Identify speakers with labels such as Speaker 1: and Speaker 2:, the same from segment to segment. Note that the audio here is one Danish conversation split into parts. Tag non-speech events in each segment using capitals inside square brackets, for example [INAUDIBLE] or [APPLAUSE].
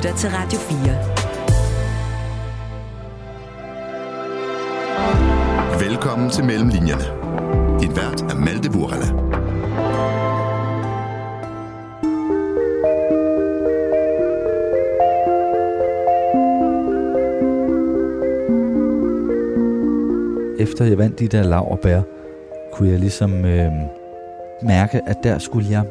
Speaker 1: lytter til Radio
Speaker 2: 4. Velkommen til Mellemlinjerne. Din vært er Malte Burala.
Speaker 3: Efter jeg vandt de der laverbær, kunne jeg ligesom øh, mærke, at der skulle jeg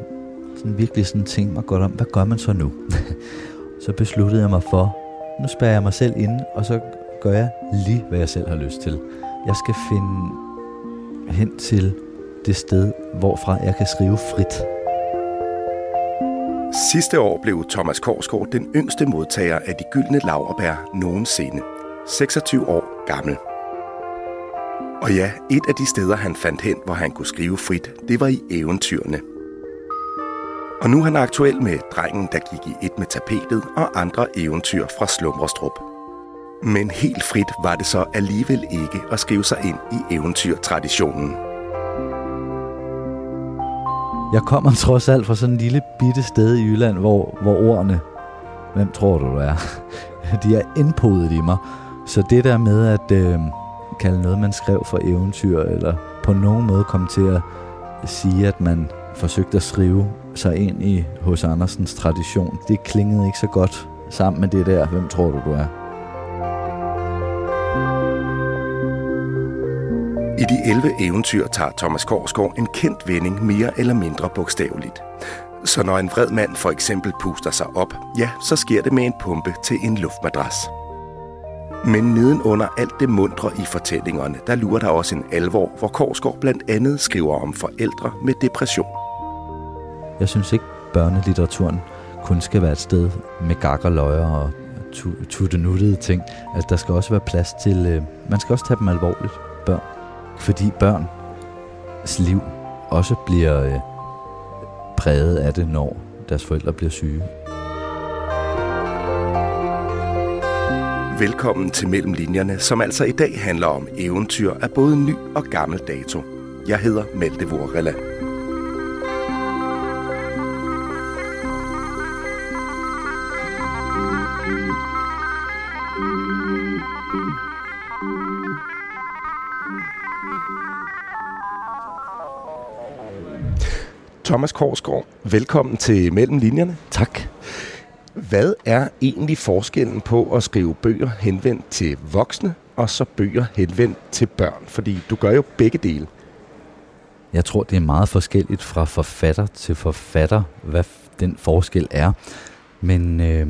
Speaker 3: sådan virkelig sådan tænke mig godt om, hvad gør man så nu? [LAUGHS] så besluttede jeg mig for, nu spærer jeg mig selv inde, og så gør jeg lige, hvad jeg selv har lyst til. Jeg skal finde hen til det sted, hvorfra jeg kan skrive frit.
Speaker 4: Sidste år blev Thomas Korsgaard den yngste modtager af de gyldne laverbær nogensinde. 26 år gammel. Og ja, et af de steder, han fandt hen, hvor han kunne skrive frit, det var i eventyrene. Og nu er han aktuel med drengen, der gik i et med tapetet og andre eventyr fra Slumrestrup. Men helt frit var det så alligevel ikke at skrive sig ind i eventyrtraditionen.
Speaker 3: Jeg kommer trods alt fra sådan en lille bitte sted i Jylland, hvor, hvor ordene, hvem tror du, du er, [LAUGHS] de er indpodet i mig. Så det der med at øh, kalde noget, man skrev for eventyr, eller på nogen måde komme til at sige, at man forsøgte at skrive sig ind i hos Andersens tradition, det klingede ikke så godt sammen med det der, hvem tror du, du er.
Speaker 4: I de 11 eventyr tager Thomas Korsgaard en kendt vending mere eller mindre bogstaveligt. Så når en vred mand for eksempel puster sig op, ja, så sker det med en pumpe til en luftmadras. Men nedenunder alt det mundre i fortællingerne, der lurer der også en alvor, hvor Korsgaard blandt andet skriver om forældre med depression.
Speaker 3: Jeg synes ikke, børnelitteraturen kun skal være et sted med gakkerløjer og tuttenuttede ting. Altså, der skal også være plads til... Øh, man skal også tage dem alvorligt, børn. Fordi børns liv også bliver øh, præget af det, når deres forældre bliver syge.
Speaker 4: Velkommen til Mellemlinjerne, som altså i dag handler om eventyr af både ny og gammel dato. Jeg hedder Malte Vorella. Thomas Korsgaard, velkommen til Mellemlinjerne.
Speaker 3: Tak.
Speaker 4: Hvad er egentlig forskellen på at skrive bøger henvendt til voksne, og så bøger henvendt til børn? Fordi du gør jo begge dele.
Speaker 3: Jeg tror, det er meget forskelligt fra forfatter til forfatter, hvad den forskel er. Men, øh,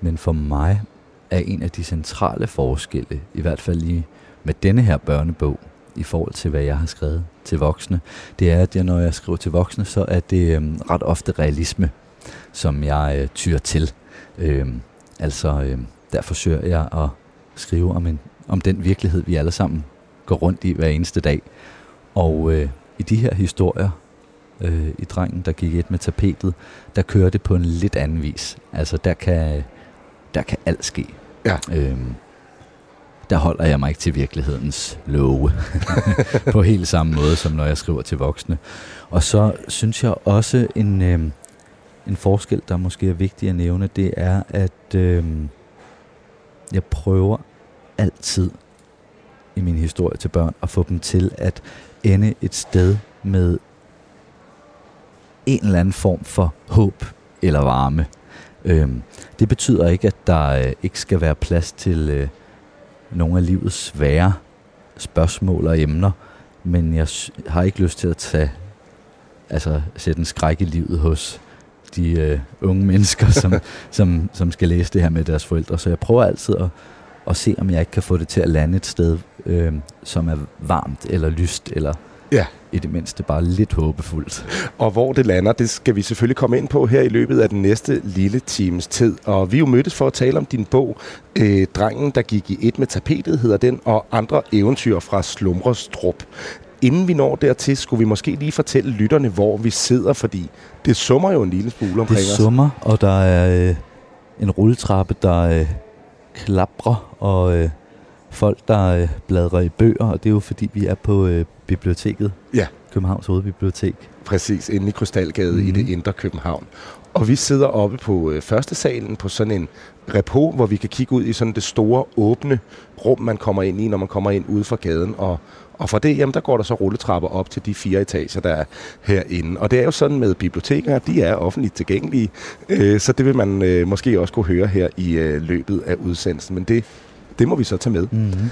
Speaker 3: men for mig er en af de centrale forskelle, i hvert fald lige med denne her børnebog, i forhold til, hvad jeg har skrevet til voksne, det er, at jeg, når jeg skriver til voksne, så er det øh, ret ofte realisme, som jeg øh, tyrer til. Øh, altså, øh, der forsøger jeg at skrive om, en, om den virkelighed, vi alle sammen går rundt i hver eneste dag. Og øh, i de her historier, øh, i drengen, der gik et med tapetet, der kører det på en lidt anden vis. Altså, der kan, der kan alt ske.
Speaker 4: Ja.
Speaker 3: Øh, der holder jeg mig ikke til virkelighedens love [LAUGHS] på helt samme måde, som når jeg skriver til voksne. Og så synes jeg også en, øh, en forskel, der måske er vigtig at nævne, det er, at øh, jeg prøver altid i min historie til børn at få dem til at ende et sted med en eller anden form for håb eller varme. Øh, det betyder ikke, at der øh, ikke skal være plads til... Øh, nogle af livets svære spørgsmål og emner, men jeg har ikke lyst til at tage, altså sætte en skræk i livet hos de øh, unge mennesker, som, [LAUGHS] som, som skal læse det her med deres forældre. Så jeg prøver altid at, at se, om jeg ikke kan få det til at lande et sted, øh, som er varmt eller lyst, eller
Speaker 4: ja.
Speaker 3: i det mindste bare lidt håbefuldt.
Speaker 4: Og hvor det lander, det skal vi selvfølgelig komme ind på her i løbet af den næste lille times tid. Og vi er jo mødtes for at tale om din bog, øh, Drengen, der gik i et med tapetet, hedder den, og andre eventyr fra Slumrestrup. Inden vi når dertil, skulle vi måske lige fortælle lytterne, hvor vi sidder, fordi det summer jo en lille smule omkring
Speaker 3: os. Det summer, og der er øh, en rulletrappe, der øh, klapper, og øh, folk, der øh, bladrer i bøger, og det er jo fordi, vi er på øh, biblioteket.
Speaker 4: Ja.
Speaker 3: Københavns Hovedbibliotek.
Speaker 4: Præcis, inde i Krystalgade mm. i det indre København. Og vi sidder oppe på øh, første salen på sådan en repo, hvor vi kan kigge ud i sådan det store, åbne rum, man kommer ind i, når man kommer ind ude fra gaden. Og, og fra det, jamen, der går der så rulletrapper op til de fire etager, der er herinde. Og det er jo sådan med biblioteker, de er offentligt tilgængelige, øh, så det vil man øh, måske også kunne høre her i øh, løbet af udsendelsen. Men det, det må vi så tage med. Mm-hmm.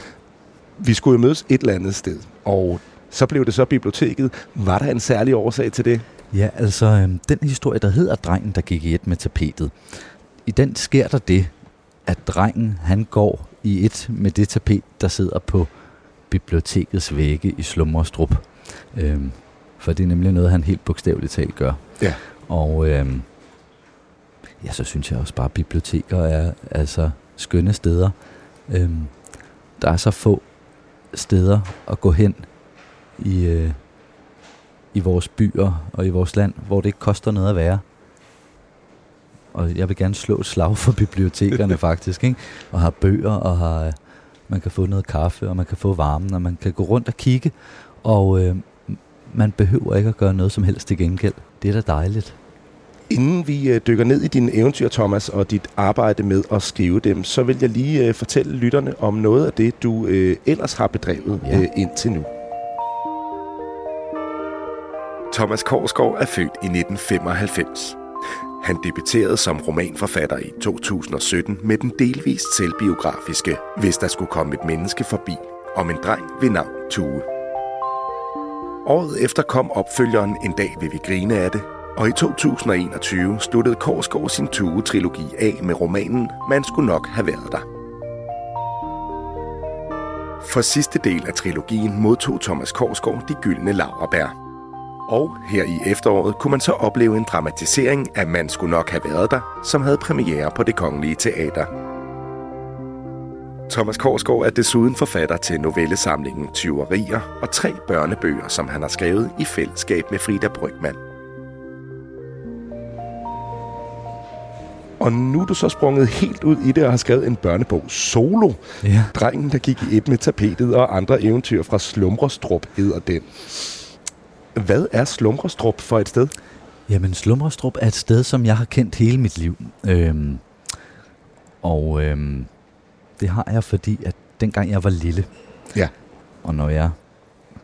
Speaker 4: Vi skulle jo mødes et eller andet sted, og så blev det så biblioteket. Var der en særlig årsag til det?
Speaker 3: Ja, altså øh, den historie, der hedder Drengen, der gik i et med tapetet. I den sker der det, at drengen han går i et med det tapet, der sidder på bibliotekets vægge i Slummerstrup. Øhm, for det er nemlig noget, han helt bogstaveligt talt gør.
Speaker 4: Ja.
Speaker 3: Og øhm, ja, så synes jeg også bare, at biblioteker er altså skønne steder. Øhm, der er så få steder at gå hen i, øh, i vores byer og i vores land, hvor det ikke koster noget at være. Og jeg vil gerne slå et slag for bibliotekerne [LAUGHS] faktisk, ikke? og har bøger, og har, man kan få noget kaffe, og man kan få varmen, og man kan gå rundt og kigge, og øh, man behøver ikke at gøre noget som helst til gengæld. Det er da dejligt.
Speaker 4: Inden vi øh, dykker ned i dine eventyr, Thomas, og dit arbejde med at skrive dem, så vil jeg lige øh, fortælle lytterne om noget af det, du øh, ellers har bedrevet ja. øh, indtil nu. Thomas Korsgaard er født i 1995. Han debuterede som romanforfatter i 2017 med den delvist selvbiografiske Hvis der skulle komme et menneske forbi, om en dreng ved navn Tue. Året efter kom opfølgeren En dag vil vi grine af det, og i 2021 sluttede Korsgaard sin Tue-trilogi af med romanen Man skulle nok have været der. For sidste del af trilogien modtog Thomas Korsgaard de gyldne laverbær. Og her i efteråret kunne man så opleve en dramatisering af Man skulle nok have været der, som havde premiere på det kongelige teater. Thomas Korsgaard er desuden forfatter til novellesamlingen Tyverier og tre børnebøger, som han har skrevet i fællesskab med Frida Brygman. Og nu er du så sprunget helt ud i det og har skrevet en børnebog solo.
Speaker 3: Ja.
Speaker 4: Drengen, der gik i et med tapetet og andre eventyr fra Slumrestrup hedder den. Hvad er Slumrestrup for et sted?
Speaker 3: Jamen, Slumrestrup er et sted, som jeg har kendt hele mit liv. Øhm, og øhm, det har jeg, fordi at dengang jeg var lille,
Speaker 4: Ja.
Speaker 3: og når jeg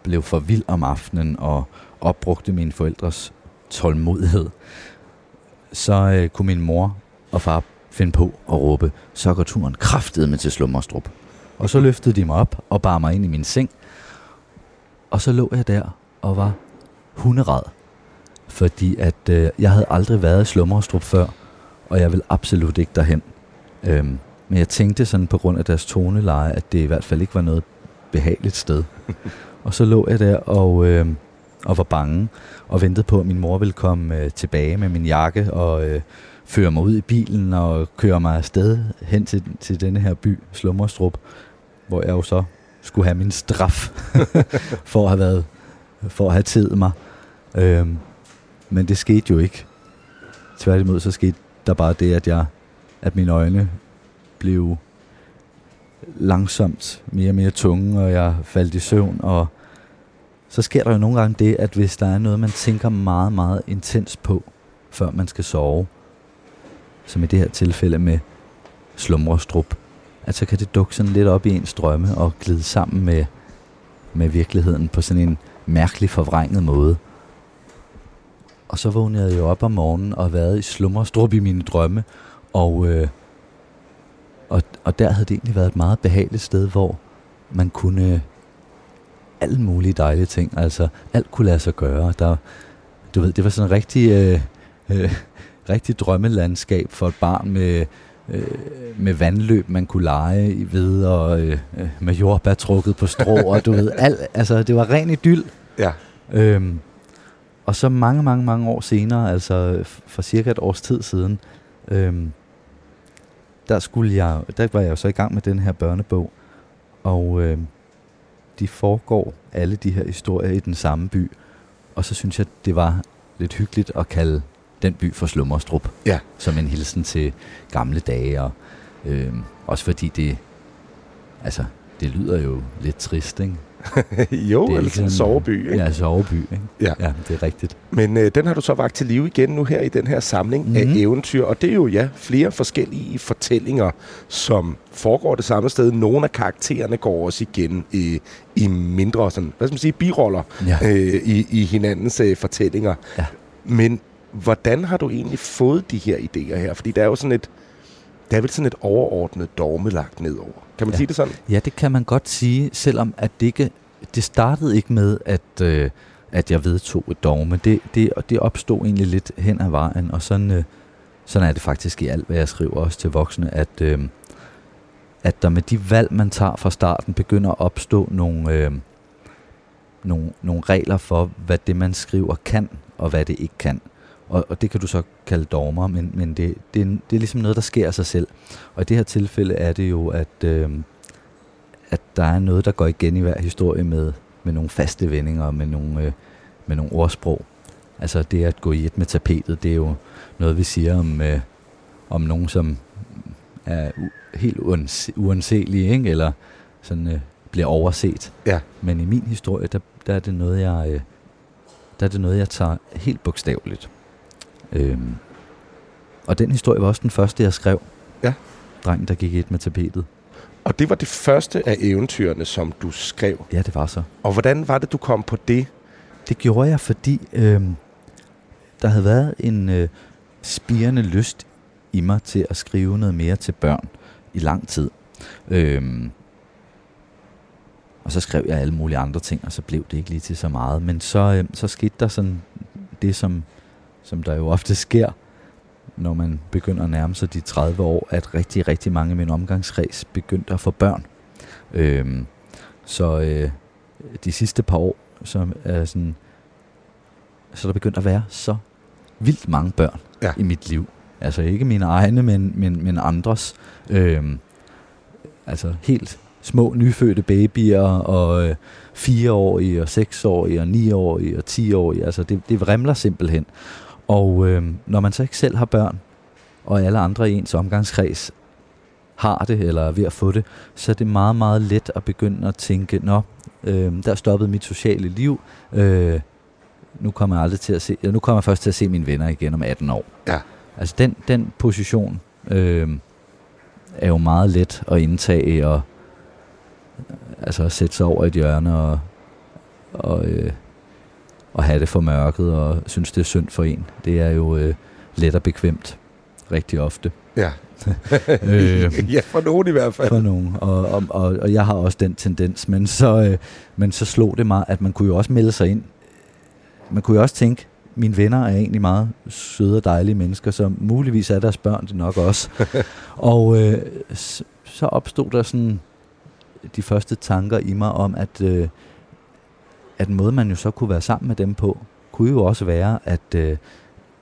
Speaker 3: blev for vild om aftenen og opbrugte mine forældres tålmodighed, så øh, kunne min mor og far finde på at råbe, så går turen kraftet med til Slummerstrup. Og så løftede de mig op og bar mig ind i min seng, og så lå jeg der og var hunderad, fordi at øh, jeg havde aldrig været i Slummerstrup før, og jeg vil absolut ikke derhen. Øhm, men jeg tænkte sådan på grund af deres toneleje, at det i hvert fald ikke var noget behageligt sted. [LAUGHS] og så lå jeg der og, øh, og var bange, og ventede på, at min mor ville komme øh, tilbage med min jakke og øh, føre mig ud i bilen og køre mig afsted hen til, til denne her by, Slummerstrup, hvor jeg jo så skulle have min straf [LAUGHS] for at have været for at have tid mig. Øhm, men det skete jo ikke. Tværtimod så skete der bare det, at jeg at mine øjne blev langsomt mere og mere tunge, og jeg faldt i søvn, og så sker der jo nogle gange det, at hvis der er noget, man tænker meget, meget intens på, før man skal sove, som i det her tilfælde med slumrestrup, at så kan det dukke sådan lidt op i ens drømme og glide sammen med, med virkeligheden på sådan en mærkelig forvrænget måde. Og så vågnede jeg jo op om morgenen og været i slummerstrup i mine drømme, og, øh, og, og der havde det egentlig været et meget behageligt sted, hvor man kunne øh, alle mulige dejlige ting, altså alt kunne lade sig gøre. Der, du ved, det var sådan en rigtig, øh, øh, rigtig drømmelandskab for et barn med, øh, med vandløb, man kunne lege i ved, og øh, øh med jordbær trukket på strå, og du ved, [LAUGHS] alt, altså det var ren idyll.
Speaker 4: Ja.
Speaker 3: Øhm, og så mange, mange, mange år senere, altså for cirka et års tid siden, øhm, der, skulle jeg, der var jeg jo så i gang med den her børnebog, og øhm, de foregår alle de her historier i den samme by, og så synes jeg, det var lidt hyggeligt at kalde den by for Slummerstrup,
Speaker 4: Ja.
Speaker 3: som en hilsen til gamle dage, og øhm, også fordi det, altså, det lyder jo lidt trist, ikke? [LAUGHS]
Speaker 4: jo,
Speaker 3: Det er
Speaker 4: eller
Speaker 3: ikke
Speaker 4: sådan en soveby. Ikke?
Speaker 3: Ja, soveby, ikke?
Speaker 4: Ja.
Speaker 3: ja det er rigtigt.
Speaker 4: Men øh, den har du så vagt til live igen nu her i den her samling mm-hmm. af
Speaker 3: Mhm.
Speaker 4: eventyr. Og det er jo ja, flere forskellige fortællinger, som foregår det samme sted. Nogle af karaktererne går også igen i, i mindre sådan, hvad skal man sige, biroller
Speaker 3: Ja.
Speaker 4: øh, i, i hinandens øh, fortællinger.
Speaker 3: Ja.
Speaker 4: Men hvordan har du egentlig fået de her idéer her? Fordi der er jo sådan et, der er vel sådan et overordnet dogme lagt nedover. Kan man
Speaker 3: Ja.
Speaker 4: sige det sådan?
Speaker 3: Ja, det kan man godt sige, selvom at det ikke... Det startede ikke med, at, øh, at jeg vedtog et dogme. Det, det, og det opstod egentlig lidt hen ad vejen, og sådan, øh, sådan er det faktisk i alt, hvad jeg skriver også til voksne, at, øh, at der med de valg, man tager fra starten, begynder at opstå nogle, øh, nogle, nogle regler for, hvad det, man skriver, kan, og hvad det ikke kan. Og, og det kan du så kalde dogmer, men, men det, det, er, det er ligesom noget, der sker af sig selv. Og i det her tilfælde er det jo, at, øh, at der er noget, der går igen i hver historie med, med nogle faste vendinger og med nogle, øh, med nogle ordsprog. Altså det at gå i et med tapetet, det er jo noget, vi siger om, øh, om nogen, som er helt uans- uanselige, ikke? eller sådan, øh, bliver overset.
Speaker 4: Ja.
Speaker 3: Men i min historie, der, der, er det noget, jeg, øh, der er det noget, jeg tager helt bogstaveligt. Øhm, og den historie var også den første, jeg skrev.
Speaker 4: Ja.
Speaker 3: Drengen, der gik et med tapetet.
Speaker 4: Og det var det første af eventyrene, som du skrev.
Speaker 3: Ja, det var så.
Speaker 4: Og hvordan var det, du kom på det?
Speaker 3: Det gjorde jeg, fordi øh, der havde været en øh, spirende lyst i mig til at skrive noget mere til børn i lang tid. Øh, og så skrev jeg alle mulige andre ting, og så blev det ikke lige til så meget. Men så, øh, så skete der sådan det, som, som der jo ofte sker, når man begynder at nærme sig de 30 år, at rigtig, rigtig mange i min omgangskreds begyndte at få børn. Øh, så øh, de sidste par år, som er sådan, så er der begyndt at være så vildt mange børn
Speaker 4: Ja.
Speaker 3: i mit liv. Altså ikke mine egne, men, men, men andres. Øhm, altså helt små nyfødte babyer, og øh, fireårige, og seksårige, og niårige, og tiårige. Altså det, det vrimler simpelthen. Og øh, når man så ikke selv har børn, og alle andre i ens omgangskreds har det, eller er ved at få det, så er det meget, meget let at begynde at tænke, nå, øh, der stoppede mit sociale liv, øh, nu kommer jeg aldrig til at se, ja, nu kommer jeg først til at se mine venner igen om 18 år.
Speaker 4: Ja.
Speaker 3: Altså den, den position øh, er jo meget let at indtage og øh, altså at sætte sig over et hjørne og, og, øh, og have det for mørket og synes det er synd for en. Det er jo øh, let og bekvemt rigtig ofte.
Speaker 4: Ja. [LAUGHS]
Speaker 3: Øh.
Speaker 4: ja, for nogen i hvert fald.
Speaker 3: for nogen, og, og, og, og jeg har også den tendens, men så, øh, men så slog det mig, at man kunne jo også melde sig ind. Man kunne jo også tænke, mine venner er egentlig meget søde og dejlige mennesker, så muligvis er deres børn det nok også. [LAUGHS] og øh, så opstod der sådan de første tanker i mig om, at, øh, at en måde, man jo så kunne være sammen med dem på, kunne jo også være at, øh,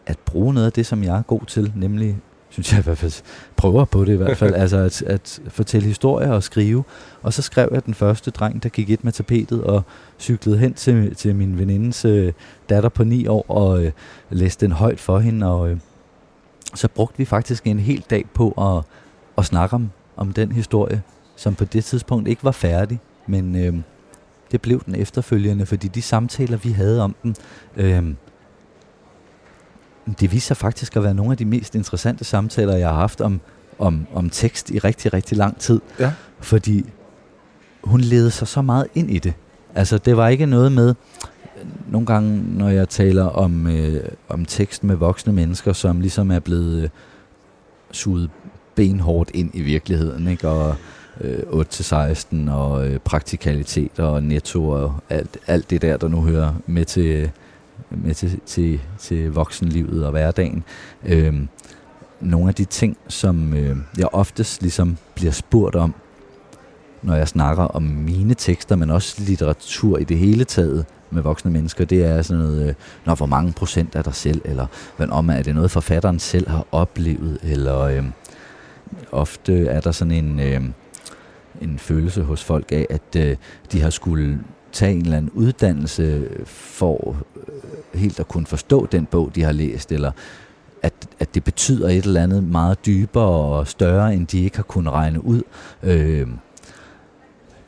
Speaker 3: at bruge noget af det, som jeg er god til, nemlig synes jeg i hvert fald, prøver på det i hvert fald, [LAUGHS] altså at, at fortælle historier og skrive. Og så skrev jeg den første dreng, der gik et med tapetet og cyklede hen til, til min venindes øh, datter på ni år og øh, læste den højt for hende. Og øh, så brugte vi faktisk en hel dag på at, at snakke om, om den historie, som på det tidspunkt ikke var færdig, men øh, det blev den efterfølgende, fordi de samtaler, vi havde om den, øh, det viste sig faktisk at være nogle af de mest interessante samtaler, jeg har haft om, om, om tekst i rigtig, rigtig lang tid.
Speaker 4: Ja.
Speaker 3: Fordi hun levede sig så meget ind i det. Altså, det var ikke noget med, nogle gange, når jeg taler om, øh, om tekst med voksne mennesker, som ligesom er blevet øh, suget benhårdt ind i virkeligheden, ikke? Og øh, 8-16 og øh, praktikalitet og netto og alt, alt det der, der nu hører med til, med til, til, til voksenlivet og hverdagen. Øh, nogle af de ting, som øh, jeg oftest ligesom bliver spurgt om, når jeg snakker om mine tekster, men også litteratur i det hele taget med voksne mennesker, det er sådan noget, øh, når hvor mange procent er der selv, eller hvad om er det noget, forfatteren selv har oplevet, eller øh, ofte er der sådan en, øh, en følelse hos folk af, at øh, de har skulle tage en eller anden uddannelse for øh, helt at kunne forstå den bog, de har læst, eller at, at det betyder et eller andet meget dybere og større, end de ikke har kunnet regne ud. Øh,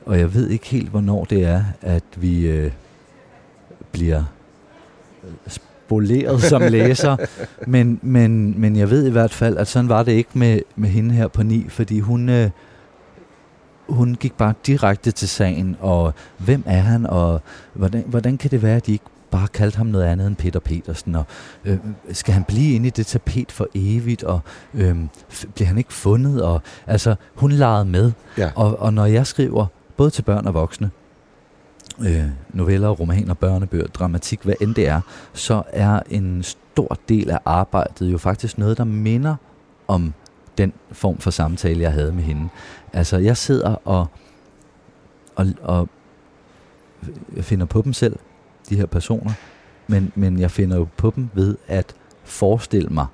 Speaker 3: og jeg ved ikke helt, hvornår det er, at vi øh, bliver spoleret som [LAUGHS] læser, men, men, men jeg ved i hvert fald, at sådan var det ikke med, med hende her på ni, fordi hun, øh, hun gik bare direkte til sagen, og hvem er han, og hvordan, hvordan kan det være, at de ikke bare kaldte ham noget andet end Peter Petersen, og øh, skal han blive inde i det tapet for evigt, og øh, bliver han ikke fundet, og altså, hun legede med,
Speaker 4: Ja.
Speaker 3: og, og når jeg skriver, både til børn og voksne, øh, noveller, romaner, børnebøger, dramatik, hvad end det er, så er en stor del af arbejdet jo faktisk noget, der minder om den form for samtale, jeg havde med hende. Altså, jeg sidder og, og, og jeg finder på dem selv, de her personer, men, men jeg finder jo på dem ved at forestille mig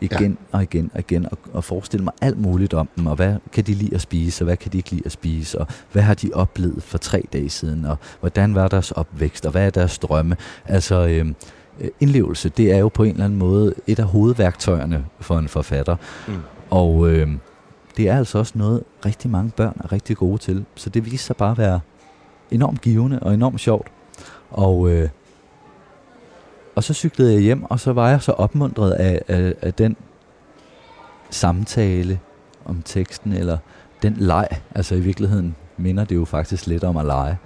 Speaker 3: igen ja. og igen og igen, og, og forestille mig alt muligt om dem, og hvad kan de lide at spise, og hvad kan de ikke lide at spise, og hvad har de oplevet for tre dage siden, og hvordan var deres opvækst, og hvad er deres drømme. Altså, øh, indlevelse, det er jo på en eller anden måde et af hovedværktøjerne for en forfatter,
Speaker 4: Mm.
Speaker 3: Og øh, det er altså også noget, rigtig mange børn er rigtig gode til, så det viser sig bare at være enormt givende og enormt sjovt. Og, øh, og så cyklede jeg hjem, og så var jeg så opmuntret af, af, af den samtale om teksten, eller den leg, altså i virkeligheden minder det jo faktisk lidt om at lege,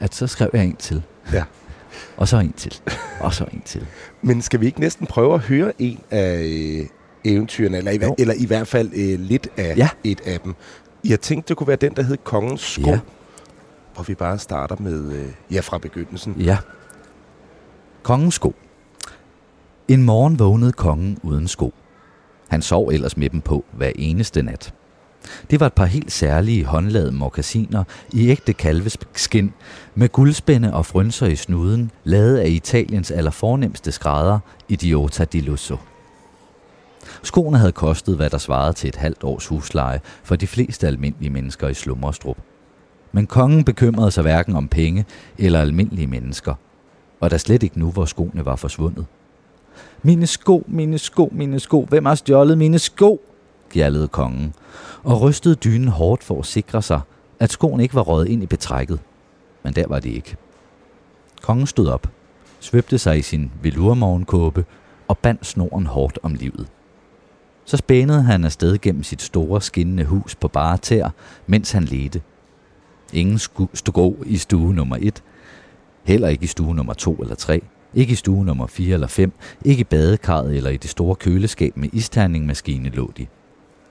Speaker 3: at så skrev jeg en til.
Speaker 4: Ja.
Speaker 3: Og så en til. Og så en til.
Speaker 4: Men skal vi ikke næsten prøve at høre en af eventyrene, eller i,
Speaker 3: Jo.
Speaker 4: eller i hvert fald øh, lidt af
Speaker 3: Ja.
Speaker 4: et af dem? Jeg tænkte, det kunne være den, der hed Kongens Sko,
Speaker 3: Ja.
Speaker 4: hvor vi bare starter med, øh, ja, fra begyndelsen.
Speaker 3: Ja. Kongens sko. En morgen vågnede kongen uden sko. Han sov ellers med dem på hver eneste nat. Det var et par helt særlige håndlavede mokassiner i ægte kalveskin med guldspænde og frynser i snuden, lavet af Italiens allerfornemmeste skrædder, Idiota di Lusso. Skoene havde kostet, hvad der svarede til et halvt års husleje for de fleste almindelige mennesker i Slummerstrup. Men kongen bekymrede sig hverken om penge eller almindelige mennesker, og der slet ikke nu, hvor skoene var forsvundet. Mine sko, mine sko, mine sko, hvem har stjålet mine sko? gjaldede kongen, og rystede dynen hårdt for at sikre sig, at skoen ikke var røget ind i betrækket. Men der var det ikke. Kongen stod op, svøbte sig i sin velurmorgenkåbe og bandt snoren hårdt om livet. Så spænede han afsted gennem sit store skinnende hus på bare tær, mens han ledte. Ingen stod god i stue nummer 1, heller ikke i stue nummer 2 eller 3, ikke i stue nummer 4 eller 5, ikke i badekarret eller i det store køleskab med isterningmaskine lå de.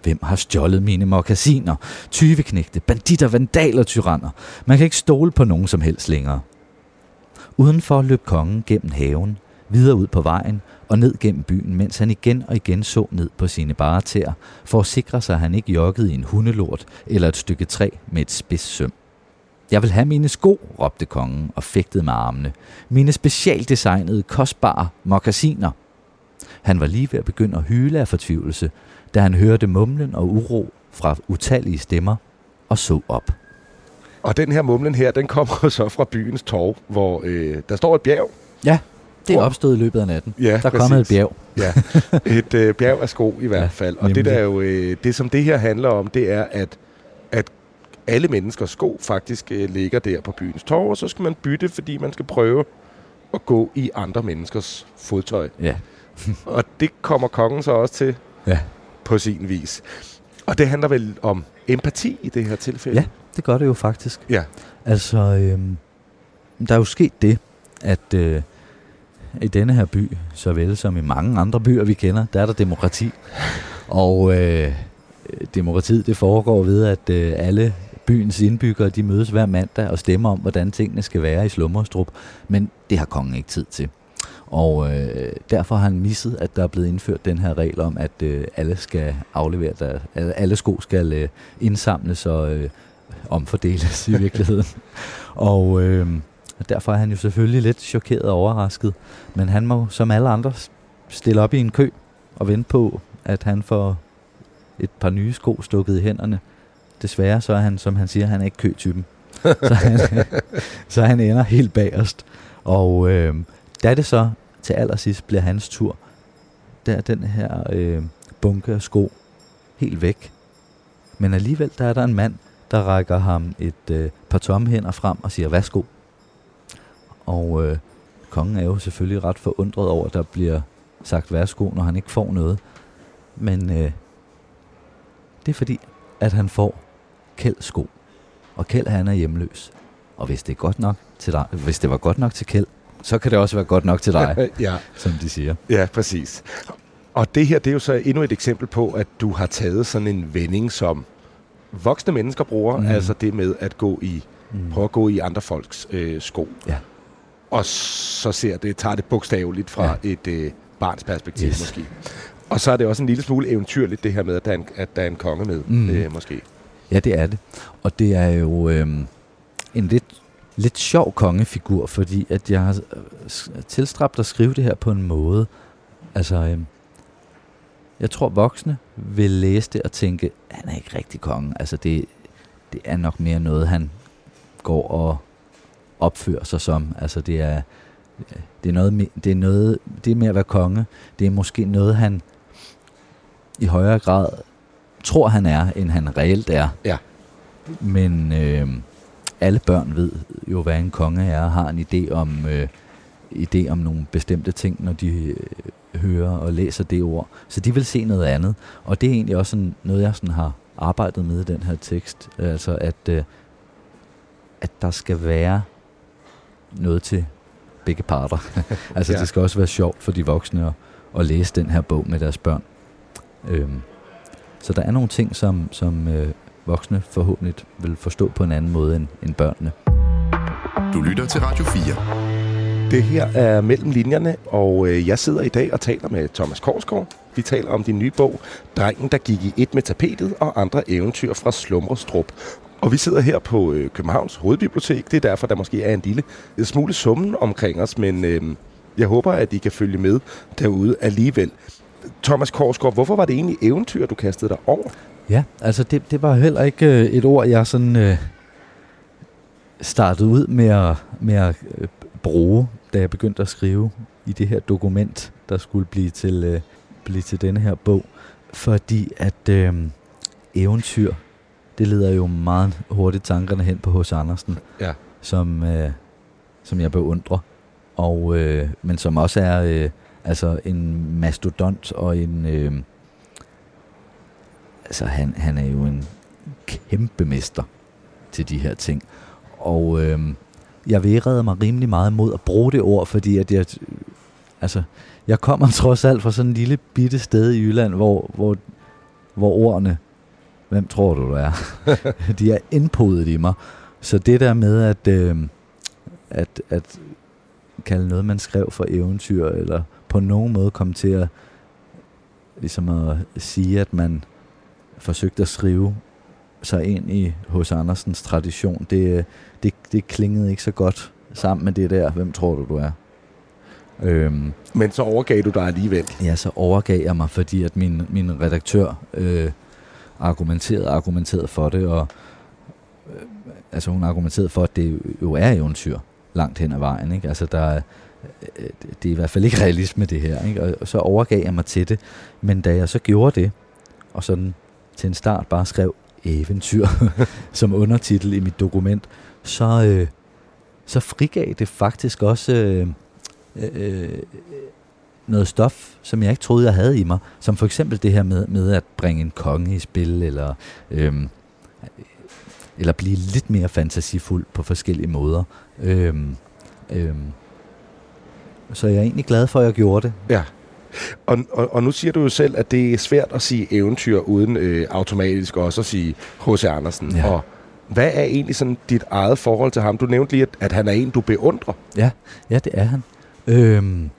Speaker 3: Hvem har stjålet mine mokassiner? Tyveknægte, banditter, vandaler, tyranner. Man kan ikke stole på nogen som helst længere. Udenfor løb kongen gennem haven, videre ud på vejen og ned gennem byen, mens han igen og igen så ned på sine bare tæer, for at sikre sig, at han ikke joggede i en hundelort eller et stykke træ med et spids søm. Jeg vil have mine sko, råbte kongen og fægtede med armene. Mine specialdesignede, kostbare mokassiner. Han var lige ved at begynde at hyle af fortvivlelse, da han hørte mumlen og uro fra utallige stemmer og så op.
Speaker 4: Og den her mumlen her, den kommer [LAUGHS] så fra byens torv, hvor øh, der står et bjerg.
Speaker 3: Ja, det er opstået i løbet af natten.
Speaker 4: Ja,
Speaker 3: Der er kommet et
Speaker 4: præcis.
Speaker 3: bjerg.
Speaker 4: Ja, et øh, bjerg af sko i hvert
Speaker 3: Ja,
Speaker 4: fald. Og det, der
Speaker 3: nemlig.
Speaker 4: er jo, øh, det, som det her handler om, det er, at, at alle menneskers sko faktisk øh, ligger der på byens torv, og så skal man bytte, fordi man skal prøve at gå i andre menneskers fodtøj.
Speaker 3: Ja. [LAUGHS]
Speaker 4: Og det kommer kongen så også til
Speaker 3: Ja.
Speaker 4: på sin vis. Og det handler vel om empati i det her tilfælde?
Speaker 3: Ja, det gør det jo faktisk.
Speaker 4: Ja.
Speaker 3: Altså, øhm, der er jo sket det, at øh, i denne her by, såvel som i mange andre byer, vi kender, der er der demokrati. Og øh, demokratiet, det foregår ved, at øh, alle byens indbyggere, de mødes hver mandag og stemmer om, hvordan tingene skal være i Slummerstrup. Men det har kongen ikke tid til. Og øh, derfor har han misset, at der er blevet indført den her regel om, at øh, alle skal aflevere der, alle- sko skal øh, indsamles og øh, omfordeles i virkeligheden. [LAUGHS] og øh, derfor er han jo selvfølgelig lidt chokeret og overrasket. Men han må som alle andre stille op i en kø og vente på, at han får et par nye sko stukket i hænderne. Desværre så er han, som han siger, han er ikke køtypen. så, han, [LAUGHS] så han ender helt bagerst. Og øh, da det så til allersidst bliver hans tur, der er den her øh, bunke af sko helt væk. Men alligevel der er der en mand, der rækker ham et øh, par tomme hænder frem og siger, værsgo. Og øh, kongen er jo selvfølgelig ret forundret over, at der bliver sagt værsgo, når han ikke får noget. Men øh, det er fordi, at han får Kjeld sko. Og Kjeld han er hjemløs. Og hvis det er godt nok til dig, hvis det var godt nok til Kjeld, så kan det også være godt nok til dig, [LAUGHS]
Speaker 4: ja.
Speaker 3: som de siger.
Speaker 4: Ja, præcis. Og det her, det er jo så endnu et eksempel på, at du har taget sådan en vending, som voksne mennesker bruger, mm. altså det med at gå i, mm. prøve at gå i andre folks øh, sko.
Speaker 3: Ja.
Speaker 4: Og så ser det, tager det bogstaveligt fra ja. et øh, barns perspektiv yes. måske. Og så er det også en lille smule eventyrligt, det her med, at der er en, at der er en konge med, mm. øh, måske.
Speaker 3: Ja, det er det. Og det er jo øh, en lidt, lidt sjov kongefigur, fordi at jeg har øh, tilstræbt at skrive det her på en måde. Altså, øh, jeg tror voksne vil læse det og tænke, han er ikke rigtig konge. Altså, det, det er nok mere noget, han går og opfører sig som. Altså, det er, det er noget, det er noget, det er med at være konge. Det er måske noget, han i højere grad tror, han er, end han reelt er.
Speaker 4: Ja.
Speaker 3: Men øh, alle børn ved jo, hvad en konge er, og har en idé om, øh, idé om nogle bestemte ting, når de øh, hører og læser det ord. Så de vil se noget andet. Og det er egentlig også sådan noget, jeg sådan har arbejdet med i den her tekst. Altså, at, øh, at der skal være noget til begge parter. [LAUGHS] altså, ja. det skal også være sjovt for de voksne at, at læse den her bog med deres børn. Øhm, så der er nogle ting, som, som øh, voksne forhåbentlig vil forstå på en anden måde end, end børnene.
Speaker 2: Du lytter til Radio 4.
Speaker 4: Det her er Mellem Linjerne, og øh, jeg sidder i dag og taler med Thomas Korsgaard. Vi taler om din nye bog, Drengen, der gik i et med tapetet og andre eventyr fra Slumrestrup. Og vi sidder her på øh, Københavns Hovedbibliotek. Det er derfor, der måske er en lille en smule summen omkring os, men øh, jeg håber, at I kan følge med derude alligevel. Thomas Korsgaard, hvorfor var det egentlig eventyr, du kastede dig over?
Speaker 3: Ja, altså det, det var heller ikke øh, et ord, jeg sådan øh, startede ud med at, med at øh, bruge, da jeg begyndte at skrive i det her dokument, der skulle blive til, øh, blive til denne her bog. Fordi at øh, eventyr, det leder jo meget hurtigt tankerne hen på hos Andersen,
Speaker 4: ja.
Speaker 3: som, øh, som jeg beundrer. Og, øh, men som også er... Øh, Altså en mastodont og en... Øh, altså han, han er jo en kæmpe mester til de her ting. Og øh, jeg værede mig rimelig meget mod at bruge det ord, fordi at jeg... Altså, jeg kommer trods alt fra sådan en lille bitte sted i Jylland, hvor, hvor, hvor ordene, hvem tror du, du er? [LAUGHS] de er indpodet i mig. Så det der med at, øh, at, at kalde noget, man skrev for eventyr, eller på nogen måde komme til at, ligesom at sige, at man forsøgte at skrive sig ind i hos Andersens tradition. Det, det, det klingede ikke så godt sammen med det der, hvem tror du, du er?
Speaker 4: Øhm, Men så overgav du dig alligevel?
Speaker 3: Ja, så overgav jeg mig, fordi at min, min redaktør øh, argumenteret og argumenteret for det, og øh, altså hun argumenterede for, at det jo er eventyr langt hen ad vejen. Ikke? Altså der, Øh, det er i hvert fald ikke realisme det her, ikke? og så overgav jeg mig til det. Men da jeg så gjorde det, og sådan til en start bare skrev eventyr [LAUGHS] som undertitel i mit dokument, så, øh, så frigav det faktisk også øh, øh, øh noget stof, som jeg ikke troede, jeg havde i mig. Som for eksempel det her med, med at bringe en konge i spil, eller, øh, eller blive lidt mere fantasifuld på forskellige måder. Øh, øh, så jeg er egentlig glad for, at jeg gjorde det.
Speaker 4: Ja. Og, og, og nu siger du jo selv, at det er svært at sige eventyr, uden øh, automatisk også at sige H.C. Andersen. Ja. Og hvad er egentlig sådan dit eget forhold til ham? Du nævnte lige, at, at han er en, du beundrer.
Speaker 3: Ja, ja det er han. Øhm,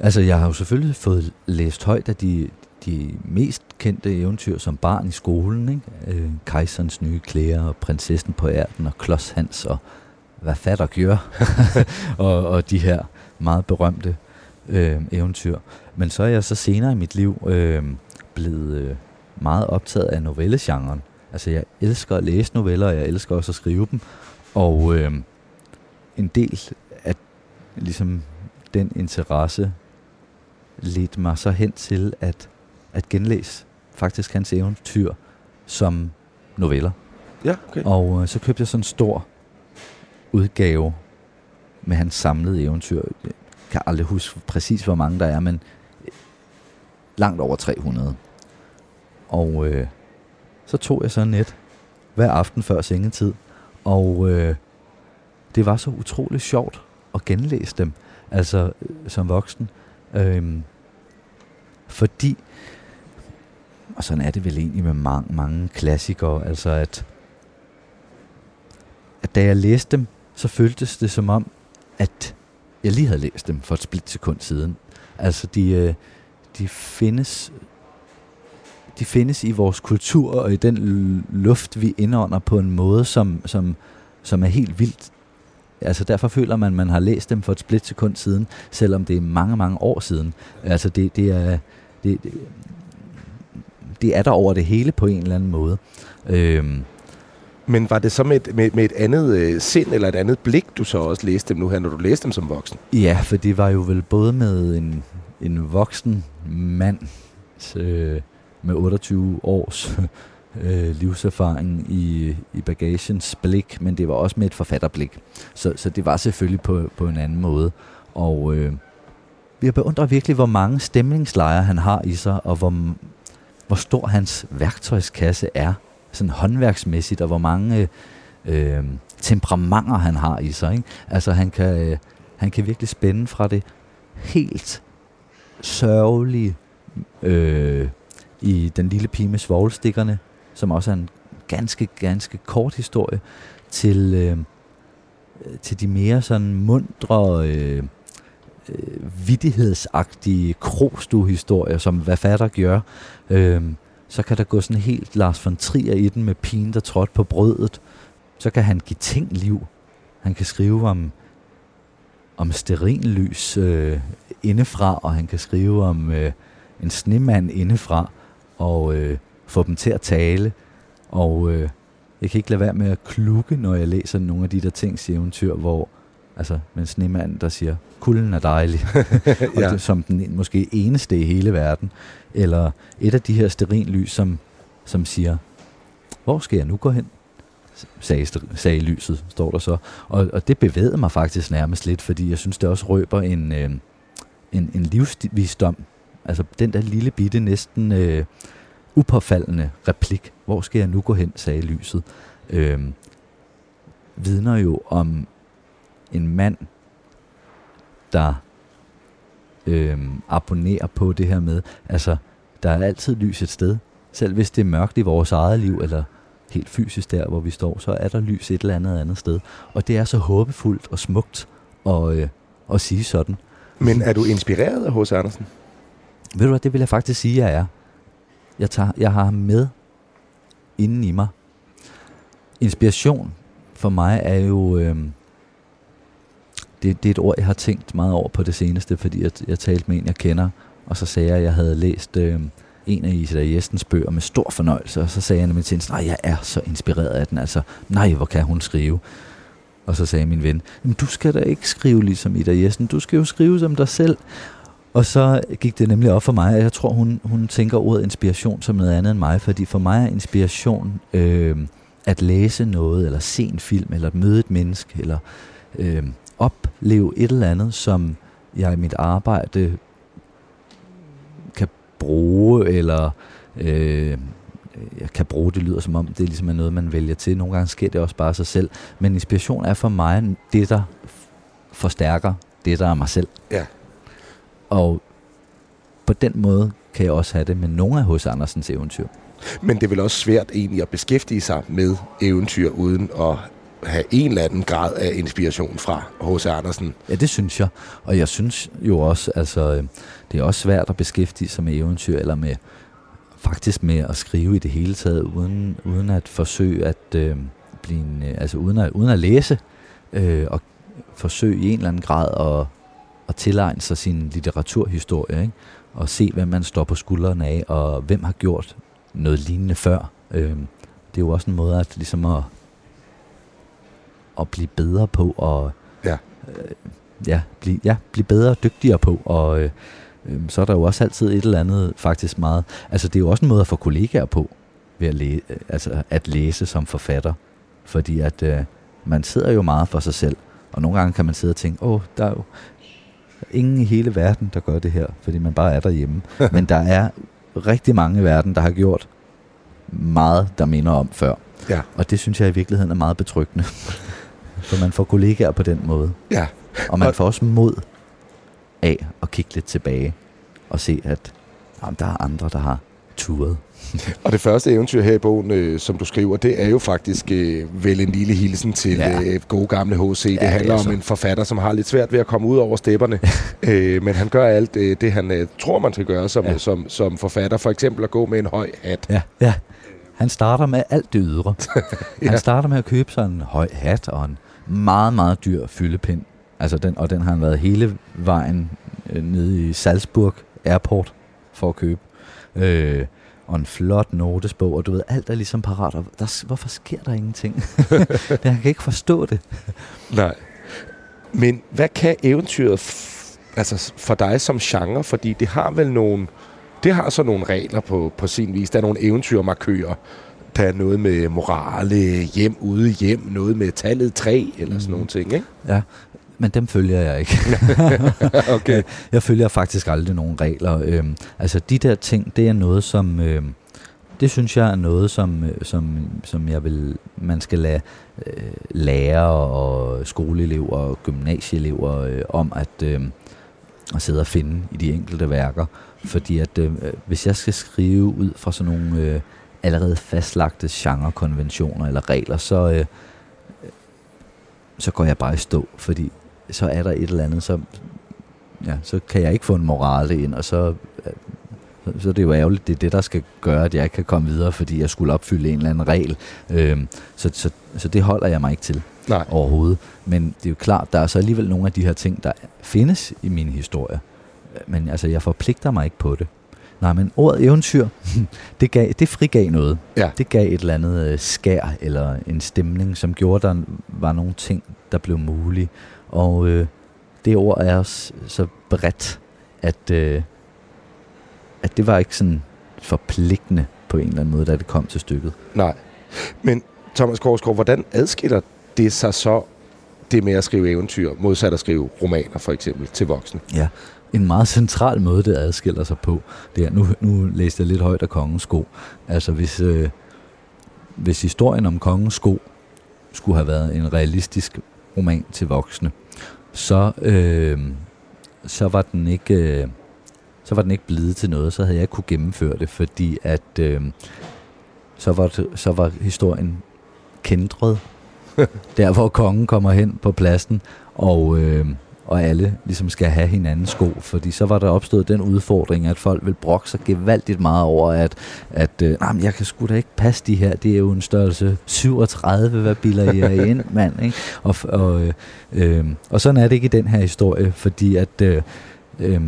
Speaker 3: altså, jeg har jo selvfølgelig fået læst højt af de, de mest kendte eventyr som barn i skolen. Ikke? Øh, Kejserens nye klæder, og Prinsessen på ærten, og Klods Hans, og hvad fatter gør, [LAUGHS] og, og de her meget berømte øh, eventyr. Men så er jeg så senere i mit liv øh, blevet øh, meget optaget af novellegenren. Altså jeg elsker at læse noveller, og jeg elsker også at skrive dem. Og øh, en del af ligesom den interesse ledte mig så hen til at, at genlæse faktisk hans eventyr som noveller.
Speaker 4: Ja, okay.
Speaker 3: Og øh, så købte jeg sådan en stor udgave med hans samlede eventyr. Jeg kan aldrig huske præcis, hvor mange der er, men langt over 300. Og øh, så tog jeg så net hver aften før sengetid, og øh, det var så utroligt sjovt at genlæse dem, altså øh, som voksen. Øh, fordi, og sådan er det vel egentlig med mange, mange klassikere, altså at, at da jeg læste dem, så føltes det som om, at jeg lige havde læst dem for et splitsekund siden. Altså de, øh, de findes de findes i vores kultur og i den luft, vi indånder på en måde, som, som, som er helt vildt. Altså derfor føler man, at man har læst dem for et splitsekund siden, selvom det er mange, mange år siden. Altså det, det er... Det, det, det er der over det hele på en eller anden måde. Øhm.
Speaker 4: Men var det så med et, med, med et andet øh, sind eller et andet blik, du så også læste dem nu her, når du læste dem som voksen?
Speaker 3: Ja, for det var jo vel både med en, en voksen mand øh, med 28 års [LAUGHS] øh, livserfaring i, i bagagens blik, men det var også med et forfatterblik. Så, så det var selvfølgelig på, på en anden måde. Og øh, jeg beundrer virkelig, hvor mange stemningslejre han har i sig, og hvor, hvor stor hans værktøjskasse er, sådan håndværksmæssigt, og hvor mange øh, temperamenter han har i sig. Ikke? Altså han kan, øh, han kan virkelig spænde fra det helt sørgelige øh, i Den lille pige med svoglstikkerne, som også er en ganske, ganske kort historie, til, øh, til de mere sådan mundre, øh, øh, vidtighedsagtige krogstuehistorier, som hvad fatter gør. Øh, så kan der gå sådan helt Lars von Trier i den med pigen, der trådte på brødet. Så kan han give ting liv. Han kan skrive om, om sterinlys øh, indefra, og han kan skrive om øh, en snemand indefra og øh, få dem til at tale. Og øh, jeg kan ikke lade være med at klukke, når jeg læser nogle af de der tings eventyr, hvor altså med en snemand, der siger, kulden er dejlig, [LAUGHS] og ja. det, som den måske eneste i hele verden. Eller et af de her sterinlys, som, som siger, hvor skal jeg nu gå hen? Sagde, sagde lyset, står der så. Og, og det bevægede mig faktisk nærmest lidt, fordi jeg synes, det også røber en, øh, en, en livsvisdom, Altså den der lille bitte, næsten øh, upåfaldende replik, hvor skal jeg nu gå hen, sagde lyset, øh, vidner jo om en mand, der øh, abonnerer på det her med, altså der er altid lys et sted, selv hvis det er mørkt i vores eget liv, eller helt fysisk der, hvor vi står, så er der lys et eller andet andet sted. Og det er så håbefuldt og smukt at, øh, at sige sådan.
Speaker 4: Men er du inspireret af H.C. Andersen?
Speaker 3: Ved du hvad, det vil jeg faktisk sige, jeg er. Jeg, tager, jeg har ham med inden i mig. Inspiration for mig er jo... Øh, det, det er et ord, jeg har tænkt meget over på det seneste, fordi jeg, jeg talte med en, jeg kender, og så sagde jeg, at jeg havde læst øh, en af Isla Jestens bøger med stor fornøjelse, og så sagde jeg nemlig til hende, nej, jeg er så inspireret af den, altså, nej, hvor kan hun skrive? Og så sagde min ven, men du skal da ikke skrive ligesom Ida Jessen, du skal jo skrive som dig selv. Og så gik det nemlig op for mig, at jeg tror, hun, hun tænker ordet inspiration som noget andet end mig, fordi for mig er inspiration øh, at læse noget, eller se en film, eller møde et menneske, eller øh, opleve et eller andet, som jeg i mit arbejde kan bruge, eller øh, jeg kan bruge, det lyder som om, det er ligesom noget, man vælger til. Nogle gange sker det også bare sig selv. Men inspiration er for mig det, der forstærker det, der er mig selv.
Speaker 4: Ja.
Speaker 3: Og på den måde kan jeg også have det med nogle af H.C. Andersens eventyr.
Speaker 4: Men det er vel også svært egentlig at beskæftige sig med eventyr uden at have en eller anden grad af inspiration fra H.C. Andersen.
Speaker 3: Ja, det synes jeg. Og jeg synes jo også, altså, øh, det er også svært at beskæftige sig med eventyr, eller med faktisk med at skrive i det hele taget, uden, uden at forsøge at øh, blive en, øh, altså uden at, uden at læse, øh, og forsøge i en eller anden grad at at tilegne sig sin litteraturhistorie, ikke? og se, hvem man står på skuldrene af, og hvem har gjort noget lignende før. Øh, det er jo også en måde at, ligesom at, at blive bedre på, og
Speaker 4: ja.
Speaker 3: Øh, ja, blive, ja, blive bedre og dygtigere på, og øh, så er der jo også altid et eller andet faktisk meget, altså det er jo også en måde at få kollegaer på, ved at, læ- altså at læse som forfatter. Fordi at øh, man sidder jo meget for sig selv, og nogle gange kan man sidde og tænke, åh, der er jo ingen i hele verden, der gør det her, fordi man bare er derhjemme. [LAUGHS] Men der er rigtig mange i verden, der har gjort meget, der minder om før.
Speaker 4: Ja.
Speaker 3: Og det synes jeg i virkeligheden er meget betryggende. [LAUGHS] For man får kollegaer på den måde.
Speaker 4: Ja.
Speaker 3: Og man får også mod af at kigge lidt tilbage og se, at jamen, der er andre, der har turet. [LAUGHS]
Speaker 4: Og det første eventyr her i bogen, øh, som du skriver, det er jo faktisk øh, vel en lille hilsen til
Speaker 3: Ja.
Speaker 4: øh, gode gamle H.C. Det
Speaker 3: Ja,
Speaker 4: handler
Speaker 3: altså.
Speaker 4: om en forfatter, som har lidt svært ved at komme ud over stepperne. [LAUGHS] øh, men han gør alt øh, det, han øh, tror, man skal gøre som,
Speaker 3: Ja.
Speaker 4: ja. som, som forfatter. For eksempel at gå med en høj hat.
Speaker 3: Ja, ja. Han starter med alt det ydre. [LAUGHS] Han
Speaker 4: Ja.
Speaker 3: starter med at købe sig en høj hat og en meget, meget dyr fyldepind. Altså den, og den har han været hele vejen øh, nede i Salzburg Airport for at købe. Øh, og en flot notesbog, og du ved, alt er ligesom parat. Og der, hvorfor sker der ingenting? [LAUGHS] det, kan ikke forstå det.
Speaker 4: Nej. Men hvad kan eventyret f- altså for dig som genre? Fordi det har vel nogle... Det har så nogle regler på, på sin vis. Der er nogle eventyrmarkører. Der er noget med morale, hjem ude hjem, noget med tallet 3, eller sådan
Speaker 3: Mhm.
Speaker 4: nogle ting, ikke?
Speaker 3: Ja, men dem følger jeg ikke. [LAUGHS]
Speaker 4: okay.
Speaker 3: Jeg følger faktisk aldrig nogen regler. Øhm, altså de der ting, det er noget, som... Øhm, det synes jeg er noget, som, øh, som, som jeg vil, man skal lade øh, lærere og skoleelever og gymnasieelever øh, om at, øh, at sidde og finde i de enkelte værker. Fordi at øh, hvis jeg skal skrive ud fra sådan nogle øh, allerede fastlagte genrekonventioner eller regler, så, øh, så går jeg bare i stå, fordi så er der et eller andet, så, ja, så kan jeg ikke få en morale ind, og så, øh, så, så er det jo ærgerligt, det er det, der skal gøre, at jeg ikke kan komme videre, fordi jeg skulle opfylde en eller anden regel. Øhm, så, så, så det holder jeg mig ikke til
Speaker 4: Nej.
Speaker 3: overhovedet. Men det er jo klart, der er så alligevel nogle af de her ting, der findes i min historie. Men altså, jeg forpligter mig ikke på det. Nej, men ordet eventyr, [LAUGHS] det, gav, det frigav noget.
Speaker 4: Ja.
Speaker 3: Det gav et eller andet øh, skær eller en stemning, som gjorde, at der var nogle ting, der blev mulige. Og øh, det ord er også så bredt, at, øh, at det var ikke sådan forpligtende på en eller anden måde, da det kom til stykket.
Speaker 4: Nej. Men Thomas Korsgaard, hvordan adskiller det sig så det med at skrive eventyr, modsat at skrive romaner for eksempel til voksne?
Speaker 3: Ja, en meget central måde, det adskiller sig på. Det er, nu, nu læste jeg lidt højt af kongens sko. Altså hvis, øh, hvis historien om kongens sko skulle have været en realistisk roman til voksne, så, øh, så var den ikke... Øh, så var den ikke blevet til noget, så havde jeg ikke kunne gennemføre det, fordi at øh, så, var det, så var historien kendret. [LAUGHS] der hvor kongen kommer hen på pladsen, og, øh, og alle ligesom skal have hinandens sko, fordi så var der opstået den udfordring, at folk vil brokke sig gevaldigt meget over, at, at øh, men jeg kan sgu da ikke passe de her, det er jo en størrelse 37, hvad bilder I jer ind, [LAUGHS] mand, ikke? Og, og, øh, øh, og sådan er det ikke i den her historie, fordi at øh, øh,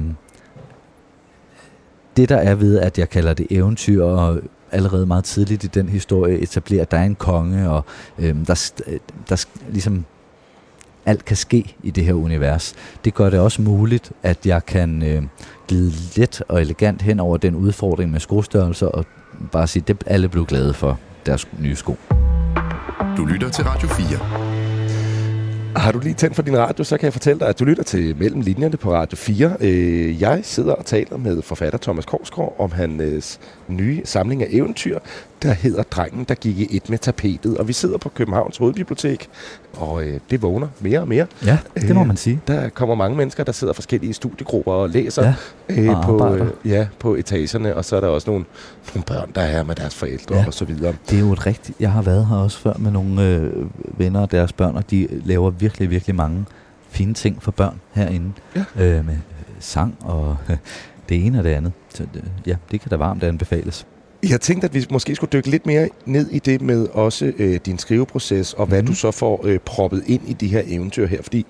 Speaker 3: det der er ved, at jeg kalder det eventyr, og allerede meget tidligt i den historie etablerer, at der er en konge, og øhm, der, st- der ligesom alt kan ske i det her univers. Det gør det også muligt, at jeg kan øh, glide let og elegant hen over den udfordring med skostørrelser, og bare sige, at alle blev glade for deres nye sko.
Speaker 2: Du lytter til Radio 4.
Speaker 4: Har du lige tændt for din radio, så kan jeg fortælle dig, at du lytter til Mellem Linjerne på Radio 4. Øh, jeg sidder og taler med forfatter Thomas Korsgaard om hans øh, nye samling af eventyr, der hedder Drengen, der gik i et med tapetet. Og vi sidder på Københavns Hovedbibliotek, og øh, det vågner mere og mere.
Speaker 3: Ja, det må
Speaker 4: Øh,
Speaker 3: man sige.
Speaker 4: Der kommer mange mennesker, der sidder forskellige studiegrupper og læser
Speaker 3: Ja,
Speaker 4: øh,
Speaker 3: og
Speaker 4: på,
Speaker 3: arbejder.
Speaker 4: øh, ja, på etagerne. Og så er der også nogle, nogle børn, der er her med deres forældre
Speaker 3: Ja.
Speaker 4: og så videre.
Speaker 3: Det er jo et rigtigt... Jeg har været her også før med nogle øh, venner og deres børn, og de laver virkelig, virkelig mange fine ting for børn herinde.
Speaker 4: Ja.
Speaker 3: Øh, med sang og [LAUGHS] det ene og det andet. Så det, ja, det kan da varmt anbefales.
Speaker 4: Jeg tænkte, at vi måske skulle dykke lidt mere ned i det med også øh, din skriveproces, og hvad
Speaker 3: Mhm.
Speaker 4: du så får øh, proppet ind i de her eventyr her, fordi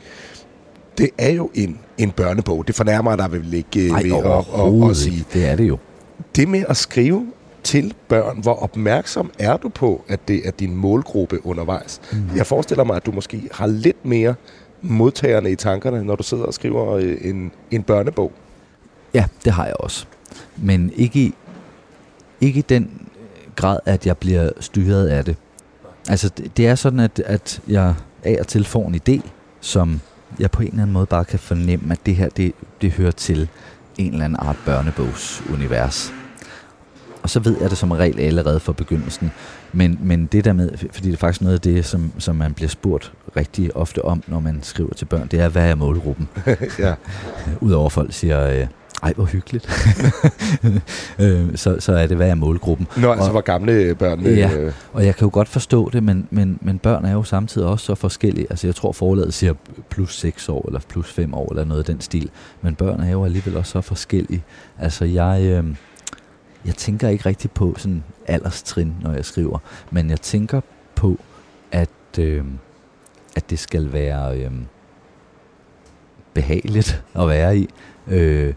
Speaker 4: det er jo en, en børnebog. Det fornærmer dig vel ikke øh,
Speaker 3: Nej,
Speaker 4: ved at, at, at, sige.
Speaker 3: Det er det jo.
Speaker 4: Det med at skrive til børn, hvor opmærksom er du på, at det er din målgruppe undervejs?
Speaker 3: Mhm.
Speaker 4: Jeg forestiller mig, at du måske har lidt mere modtagerne i tankerne, når du sidder og skriver øh, en, en børnebog.
Speaker 3: Ja, det har jeg også. Men ikke ikke i den øh, grad, at jeg bliver styret af det. Altså, det, det er sådan, at, at jeg af og til får en idé, som jeg på en eller anden måde bare kan fornemme, at det her, det, det hører til en eller anden art børnebogsunivers. Og så ved jeg det som regel allerede fra begyndelsen. Men, men det der med, fordi det er faktisk noget af det, som, som man bliver spurgt rigtig ofte om, når man skriver til børn, det er, hvad er målgruppen? [LAUGHS]
Speaker 4: ja.
Speaker 3: Udover folk siger, øh, ej hvor hyggeligt, [LAUGHS] øh, så, så er det, hvad er målgruppen?
Speaker 4: Nå, altså hvor gamle børnene...
Speaker 3: Ja,
Speaker 4: øh,
Speaker 3: og jeg kan jo godt forstå det, men, men, men børn er jo samtidig også så forskellige. Altså jeg tror forladet siger plus 6 år, eller plus 5 år, eller noget af den stil. Men børn er jo alligevel også så forskellige. Altså jeg... Øh, jeg tænker ikke rigtig på sådan alderstrin, når jeg skriver, men jeg tænker på, at, øh, at det skal være øh, behageligt at være i. Øh,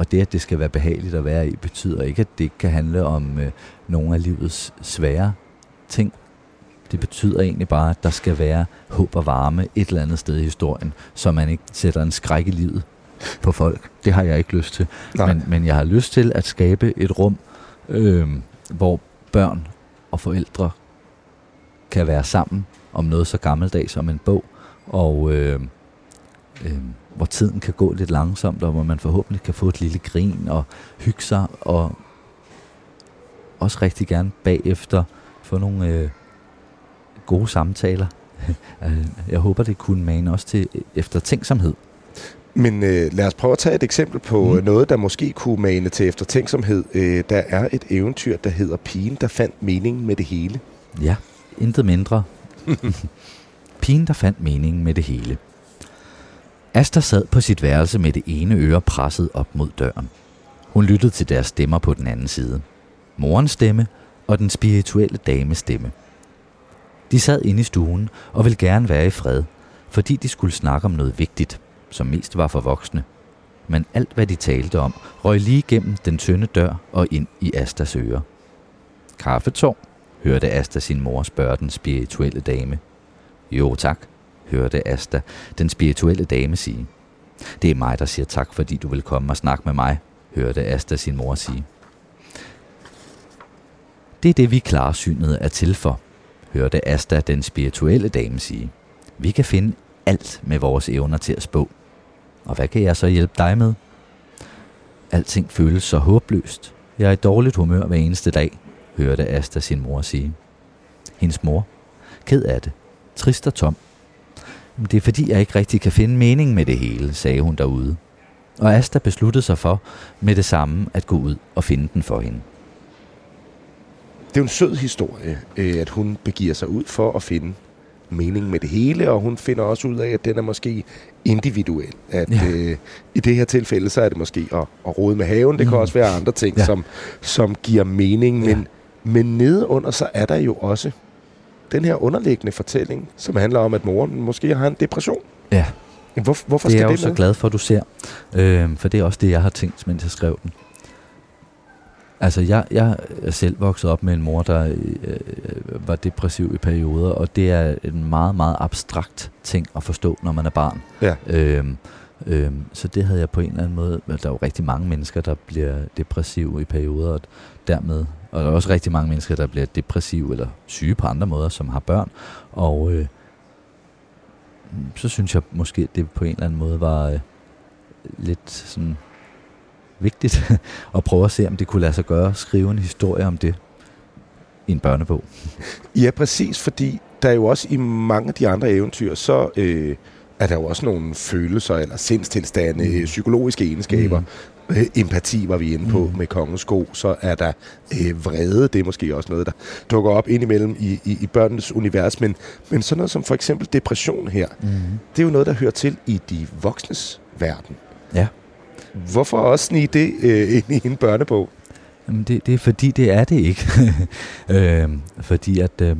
Speaker 3: og det, at det skal være behageligt at være i, betyder ikke, at det ikke kan handle om øh, nogle af livets svære ting. Det betyder egentlig bare, at der skal være håb og varme et eller andet sted i historien, så man ikke sætter en skræk i livet på folk. Det har jeg ikke lyst til. Men, men jeg har lyst til at skabe et rum, øh, hvor børn og forældre kan være sammen om noget så gammeldags som en bog, og øh, øh, hvor tiden kan gå lidt langsomt, og hvor man forhåbentlig kan få et lille grin og hygge sig, og også rigtig gerne bagefter få nogle øh, gode samtaler. [LAUGHS] jeg håber, det kunne mane også til eftertænksomhed.
Speaker 4: Men øh, lad os prøve at tage et eksempel på mm. noget, der måske kunne mane til eftertænksomhed. Øh, der er et eventyr, der hedder Pigen, der fandt mening med det hele.
Speaker 3: Ja, intet mindre. [LAUGHS] Pigen, der fandt mening med det hele. Asta sad på sit værelse med det ene øre presset op mod døren. Hun lyttede til deres stemmer på den anden side. Morens stemme og den spirituelle dames stemme. De sad inde i stuen og ville gerne være i fred, fordi de skulle snakke om noget vigtigt, som mest var for voksne. Men alt, hvad de talte om, røg lige gennem den tynde dør og ind i Astas ører. Kaffetår, hørte Asta sin mor spørge den spirituelle dame. Jo tak, hørte Asta den spirituelle dame sige. Det er mig, der siger tak, fordi du vil komme og snakke med mig, hørte Asta sin mor sige. Det er det, vi klarsynet er til for, hørte Asta den spirituelle dame sige. Vi kan finde alt med vores evner til at spå. Og hvad kan jeg så hjælpe dig med? Alting føles så håbløst. Jeg er i dårligt humør hver eneste dag, hørte Asta sin mor sige. Hendes mor, ked af det, trist og tom. Det er fordi, jeg ikke rigtig kan finde mening med det hele, sagde hun derude. Og Asta besluttede sig for med det samme at gå ud og finde den for hende.
Speaker 4: Det er jo en sød historie, øh, at hun begiver sig ud for at finde mening med det hele, og hun finder også ud af, at den er måske individuel. At ja. øh, i det her tilfælde, så er det måske at, at rode med haven. Det mm. kan også være andre ting, ja. som, som giver mening. Men, ja. men nede under, så er der jo også den her underliggende fortælling, som handler om, at moren måske har en depression.
Speaker 3: Ja.
Speaker 4: Hvor, hvorfor
Speaker 3: det
Speaker 4: skal
Speaker 3: er
Speaker 4: jeg
Speaker 3: jo så glad for, at du ser. Øh, for det er også det, jeg har tænkt, mens jeg skrev den. Altså, jeg, jeg er selv vokset op med en mor, der øh, var depressiv i perioder, og det er en meget, meget abstrakt ting at forstå, når man er barn.
Speaker 4: Ja.
Speaker 3: Øhm, øhm, så det havde jeg på en eller anden måde... Der er jo rigtig mange mennesker, der bliver depressive i perioder, og dermed... Og der er også rigtig mange mennesker, der bliver depressive eller syge på andre måder, som har børn. Og øh, så synes jeg måske, at det på en eller anden måde var øh, lidt sådan vigtigt [LAUGHS] at prøve at se, om det kunne lade sig gøre at skrive en historie om det i en børnebog.
Speaker 4: Ja, præcis, fordi der er jo også i mange af de andre eventyr, så øh, er der jo også nogle følelser eller sindstilstande, mm. psykologiske egenskaber. Mm. Øh, empati var vi inde på mm. med kongens sko. Så er der øh, vrede, det er måske også noget, der dukker op indimellem i, i, i børnenes univers. Men, men sådan noget som for eksempel depression her, mm. det er jo noget, der hører til i de voksnes verden.
Speaker 3: Ja.
Speaker 4: Hvorfor også snige det øh, ind i en børnebog?
Speaker 3: Jamen det, det er fordi, det er det ikke. [LAUGHS] øh, fordi at øh,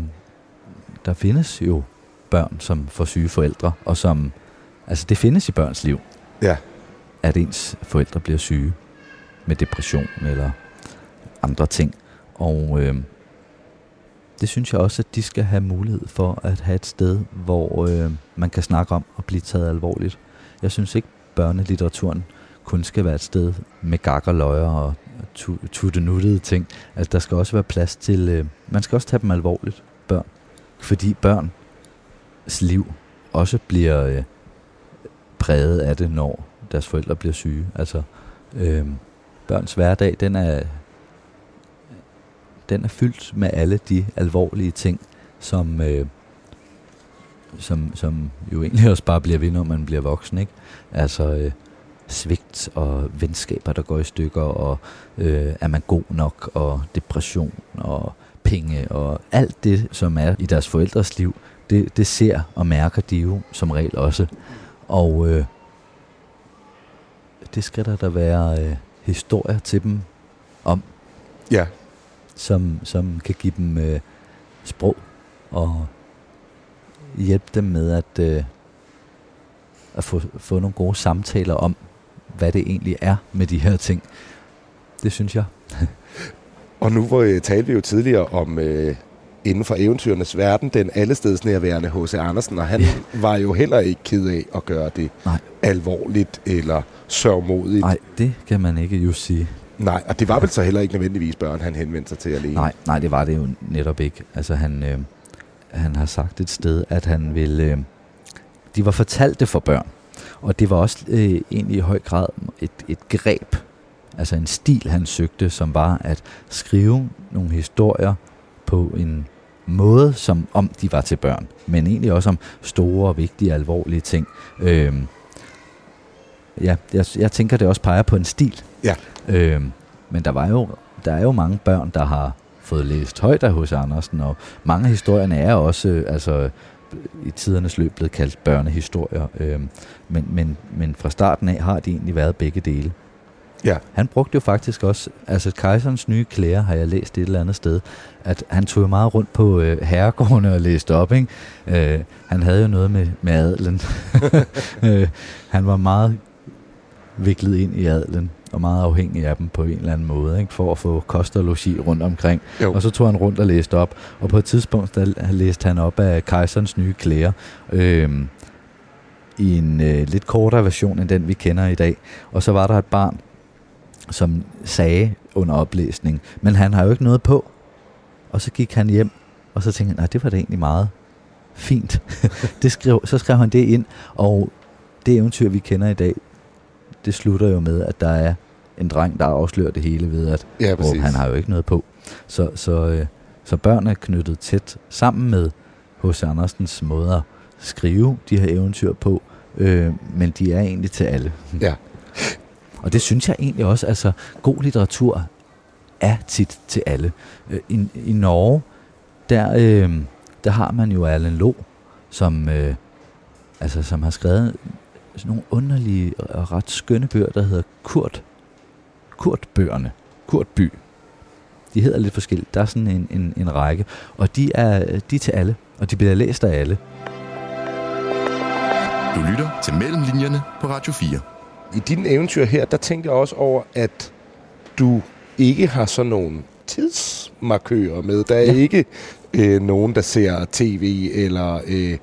Speaker 3: der findes jo børn, som får syge forældre, og som, altså det findes i børns liv.
Speaker 4: Ja.
Speaker 3: At ens forældre bliver syge med depression eller andre ting. Og øh, det synes jeg også, at de skal have mulighed for at have et sted, hvor øh, man kan snakke om og blive taget alvorligt. Jeg synes ikke, børnelitteraturen kun skal være et sted med gak og løjer og tuttenuttede ting. Altså, der skal også være plads til... Øh, man skal også tage dem alvorligt, børn. Fordi børns liv også bliver øh, præget af det, når deres forældre bliver syge. Altså, øh, børns hverdag, den er, den er fyldt med alle de alvorlige ting, som, øh, som, som jo egentlig også bare bliver ved, når man bliver voksen. Ikke? Altså øh, svigt og venskaber, der går i stykker, og øh, er man god nok, og depression og penge, og alt det, som er i deres forældres liv, det, det ser og mærker de jo som regel også. Og øh, det skal der da være øh, historier til dem om.
Speaker 4: Ja.
Speaker 3: Som, som kan give dem øh, sprog og hjælpe dem med at, øh, at få, få nogle gode samtaler om, hvad det egentlig er med de her ting. Det synes jeg.
Speaker 4: og nu hvor, øh, talte vi jo tidligere om øh, inden for eventyrenes verden, den allestedsnærværende H.C. Andersen, og han ja. var jo heller ikke ked af at gøre det Nej. alvorligt eller sørgmodigt.
Speaker 3: Nej, det kan man ikke just sige.
Speaker 4: Nej, og det var vel så heller ikke nødvendigvis børn, han henvendte sig til alene.
Speaker 3: Nej, nej, det var det jo netop ikke. Altså han, øh, han har sagt et sted, at han ville... Øh, de var fortalte for børn, og det var også øh, egentlig i høj grad et, et greb, altså en stil, han søgte, som var at skrive nogle historier på en måde, som om de var til børn, men egentlig også om store, vigtige, alvorlige ting. Øh, ja, jeg, jeg tænker, det også peger på en stil.
Speaker 4: Ja.
Speaker 3: Øh, men der var jo der er jo mange børn, der har fået læst højt af hos Andersen, og mange af historierne er også øh, altså, i tidernes løb blevet kaldt børnehistorier. Øh, men, men, men fra starten af har de egentlig været begge dele.
Speaker 4: Ja.
Speaker 3: Han brugte jo faktisk også, altså kejserens nye klæder har jeg læst et eller andet sted, at han tog jo meget rundt på øh, herregårdene og læste op, ikke? Øh, han havde jo noget med, med adelen. [LAUGHS] øh, han var meget viklet ind i adelen og meget afhængig af dem på en eller anden måde, ikke? for at få kost og logi rundt omkring. Jo. Og så tog han rundt og læste op, og på et tidspunkt der læste han op af kejserens nye klæder, øh, i en øh, lidt kortere version end den, vi kender i dag. Og så var der et barn, som sagde under oplæsning, men han har jo ikke noget på. Og så gik han hjem, og så tænkte han, nej, det var da egentlig meget fint. [LAUGHS] det skrev, så skrev han det ind, og det eventyr, vi kender i dag, det slutter jo med, at der er en dreng, der afslører det hele ved, at
Speaker 4: ja,
Speaker 3: oh, han har jo ikke noget på. Så, så, øh, så børn er knyttet tæt sammen med H.C. Andersens måde at skrive de her eventyr på, øh, men de er egentlig til alle.
Speaker 4: Ja.
Speaker 3: Og det synes jeg egentlig også, altså god litteratur er tit til alle. Øh, I, i Norge, der, øh, der har man jo Allen Lo, som, øh, altså, som har skrevet sådan nogle underlige og ret skønne bøger, der hedder Kurt. Kurtbøgerne. Kurtby. De hedder lidt forskelligt. Der er sådan en, en, en række. Og de er, de er til alle. Og de bliver læst af alle.
Speaker 2: Du lytter til Mellemlinjerne på Radio 4.
Speaker 4: I din eventyr her, der tænkte jeg også over, at du ikke har sådan nogle tidsmarkører med. Der er ja. ikke øh, nogen, der ser tv eller øh,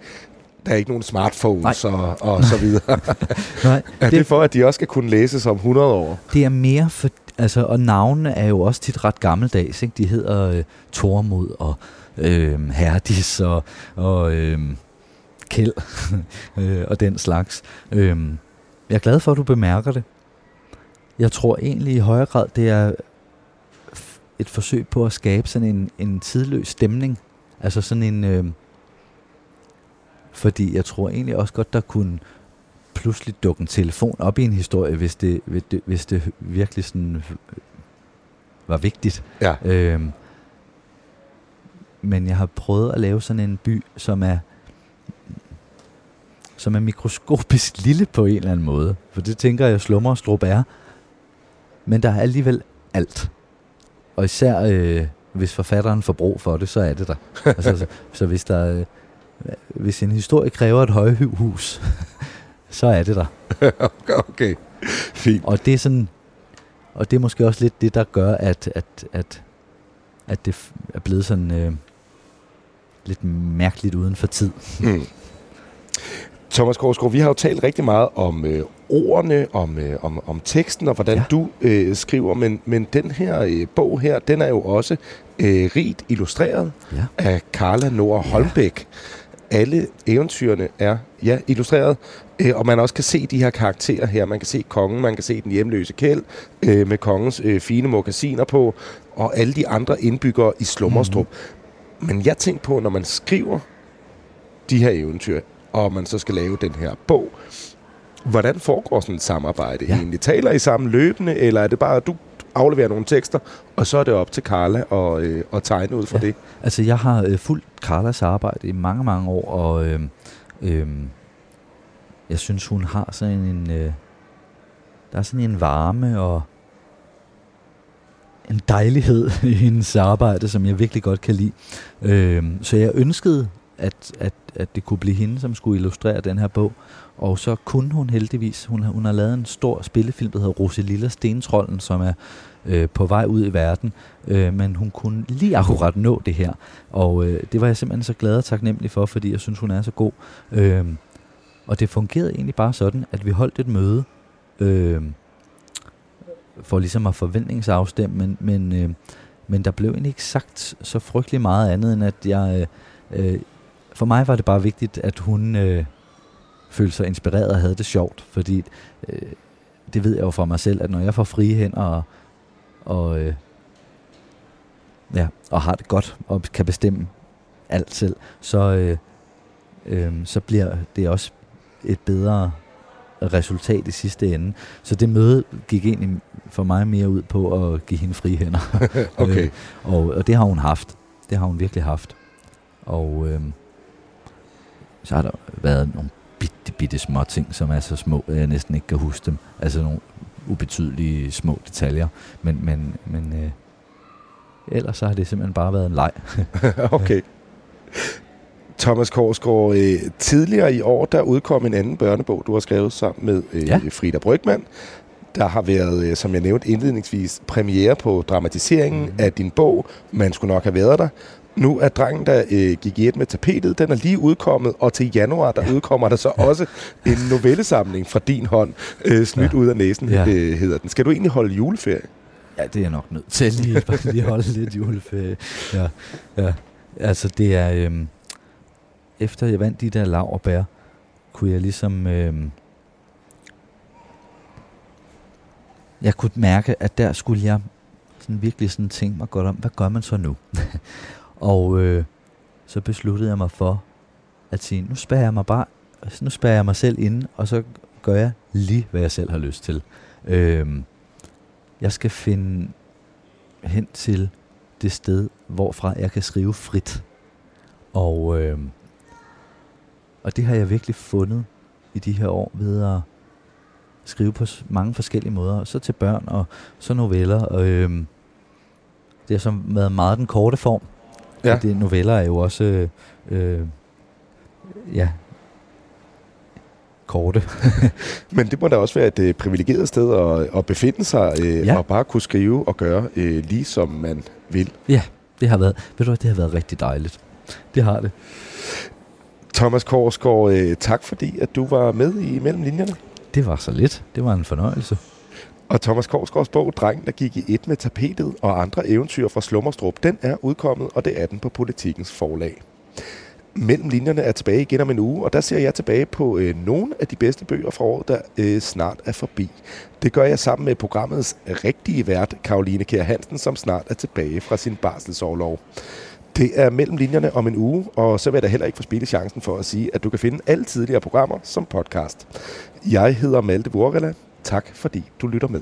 Speaker 4: der er ikke nogen smartphones og, og så videre. [LAUGHS] Nej, er det, det for, at de også skal kunne læses om 100 år?
Speaker 3: Det er mere for, altså, og navnene er jo også tit ret gammeldags. Ikke? De hedder øh, Tormod og øh, Herdis og, og øh, Kjeld [LAUGHS] øh, og den slags. Øh, jeg er glad for, at du bemærker det. Jeg tror egentlig i højere grad, det er et forsøg på at skabe sådan en, en tidløs stemning. Altså sådan en... Øh, fordi jeg tror egentlig også godt, der kunne pludselig dukke en telefon op i en historie, hvis det, hvis det, hvis det virkelig sådan var vigtigt.
Speaker 4: Ja.
Speaker 3: Øhm, men jeg har prøvet at lave sådan en by, som er som er mikroskopisk lille på en eller anden måde. For det tænker jeg, Slummer og Strup er. Men der er alligevel alt. Og især øh, hvis forfatteren får brug for det, så er det der. [LAUGHS] altså, så, så hvis der... Øh, hvis en historie kræver et højhus, [LAUGHS] så er det der. [LAUGHS]
Speaker 4: okay, fint.
Speaker 3: Og det er sådan, og det er måske også lidt det, der gør, at, at, at, at det er blevet sådan øh, lidt mærkeligt uden for tid. Mm.
Speaker 4: Thomas Korsgaard, vi har jo talt rigtig meget om øh, ordene, om, øh, om, om teksten og hvordan ja. du øh, skriver, men, men den her øh, bog her, den er jo også øh, rigt illustreret ja. af Carla Nord Holmbæk. Ja. Alle eventyrene er ja, illustreret, øh, og man også kan se de her karakterer her. Man kan se kongen, man kan se den hjemløse kæld øh, med kongens øh, fine mokasiner på, og alle de andre indbyggere i Slummerstrup. Mm. Men jeg tænker på, når man skriver de her eventyr, og man så skal lave den her bog, hvordan foregår sådan et samarbejde ja. egentlig? Taler I sammen løbende, eller er det bare, at du afleverer nogle tekster, og så er det op til Carla at, øh, at tegne ud fra ja. det?
Speaker 3: Altså, jeg har øh, fulgt Carlas arbejde i mange, mange år, og øh, øh, jeg synes, hun har sådan en... Øh, der er sådan en varme og en dejlighed [LAUGHS] i hendes arbejde, som jeg virkelig godt kan lide. Øh, så jeg ønskede, at, at, at det kunne blive hende, som skulle illustrere den her bog. Og så kunne hun heldigvis, hun har, hun har lavet en stor spillefilm, der hedder Rosalilla Stentrollen, som er øh, på vej ud i verden, øh, men hun kunne lige akkurat nå det her. Og øh, det var jeg simpelthen så glad og taknemmelig for, fordi jeg synes, hun er så god. Øh, og det fungerede egentlig bare sådan, at vi holdt et møde, øh, for ligesom at forventningsafstemme, men, men, øh, men der blev egentlig ikke sagt så frygtelig meget andet, end at jeg... Øh, øh, for mig var det bare vigtigt, at hun... Øh, følte sig inspireret og havde det sjovt, fordi øh, det ved jeg jo fra mig selv, at når jeg får frie hænder og, og, øh, ja, og har det godt og kan bestemme alt selv, så, øh, øh, så bliver det også et bedre resultat i sidste ende. Så det møde gik egentlig for mig mere ud på at give hende frie hænder. [LAUGHS]
Speaker 4: okay. [LAUGHS] øh,
Speaker 3: og, og det har hun haft. Det har hun virkelig haft. Og øh, så har der været nogle bitte, bitte små ting, som er så små, at jeg næsten ikke kan huske dem. Altså nogle ubetydelige små detaljer. Men, men, men øh, ellers så har det simpelthen bare været en leg. [LAUGHS]
Speaker 4: okay. Thomas Korsgaard, øh, tidligere i år, der udkom en anden børnebog, du har skrevet sammen med øh, ja. Frida Brygman. Der har været, øh, som jeg nævnte indledningsvis, premiere på dramatiseringen mm. af din bog. Man skulle nok have været der. Nu er drengen, der øh, gik i et med tapetet, den er lige udkommet, og til januar, der ja. udkommer der så ja. også en novellesamling fra din hånd, øh, Snydt ja. ud af næsen, ja. øh, hedder den. Skal du egentlig holde juleferie?
Speaker 3: Ja, det er jeg nok nødt til lige, bare lige holde lidt juleferie. Ja, ja. Altså, det er... Øh, efter jeg vandt de der laverbær, kunne jeg ligesom... Øh, jeg kunne mærke, at der skulle jeg sådan virkelig sådan tænke mig godt om, hvad gør man så nu? Og øh, så besluttede jeg mig for at sige, nu spærer jeg mig bare, nu spærer jeg mig selv inde, og så gør jeg lige, hvad jeg selv har lyst til. Øh, jeg skal finde hen til det sted, hvorfra jeg kan skrive frit. Og, øh, og det har jeg virkelig fundet i de her år ved at skrive på mange forskellige måder. Så til børn og så noveller. Og, øh, det har som været meget den korte form. Ja. Det, noveller er jo også, øh, øh, ja, korte. [LAUGHS]
Speaker 4: Men det må da også være et øh, privilegeret sted at, at befinde sig øh, ja. og bare kunne skrive og gøre øh, lige som man vil.
Speaker 3: Ja, det har været, ved du hvad, det har været rigtig dejligt. Det har det.
Speaker 4: Thomas Korsgaard, øh, tak fordi at du var med i Mellem Linjerne.
Speaker 3: Det var så lidt. Det var en fornøjelse.
Speaker 4: Og Thomas Korsgaards bog, Drengen, der gik i et med tapetet og andre eventyr fra Slummerstrup, den er udkommet, og det er den på Politikens forlag. Mellem linjerne er tilbage igen om en uge, og der ser jeg tilbage på øh, nogle af de bedste bøger fra året, der øh, snart er forbi. Det gør jeg sammen med programmets rigtige vært, Karoline Kjær Hansen, som snart er tilbage fra sin barselsårlov. Det er mellem linjerne om en uge, og så vil jeg da heller ikke få spille chancen for at sige, at du kan finde alle tidligere programmer som podcast. Jeg hedder Malte Vorgala. Tak fordi du lytter med.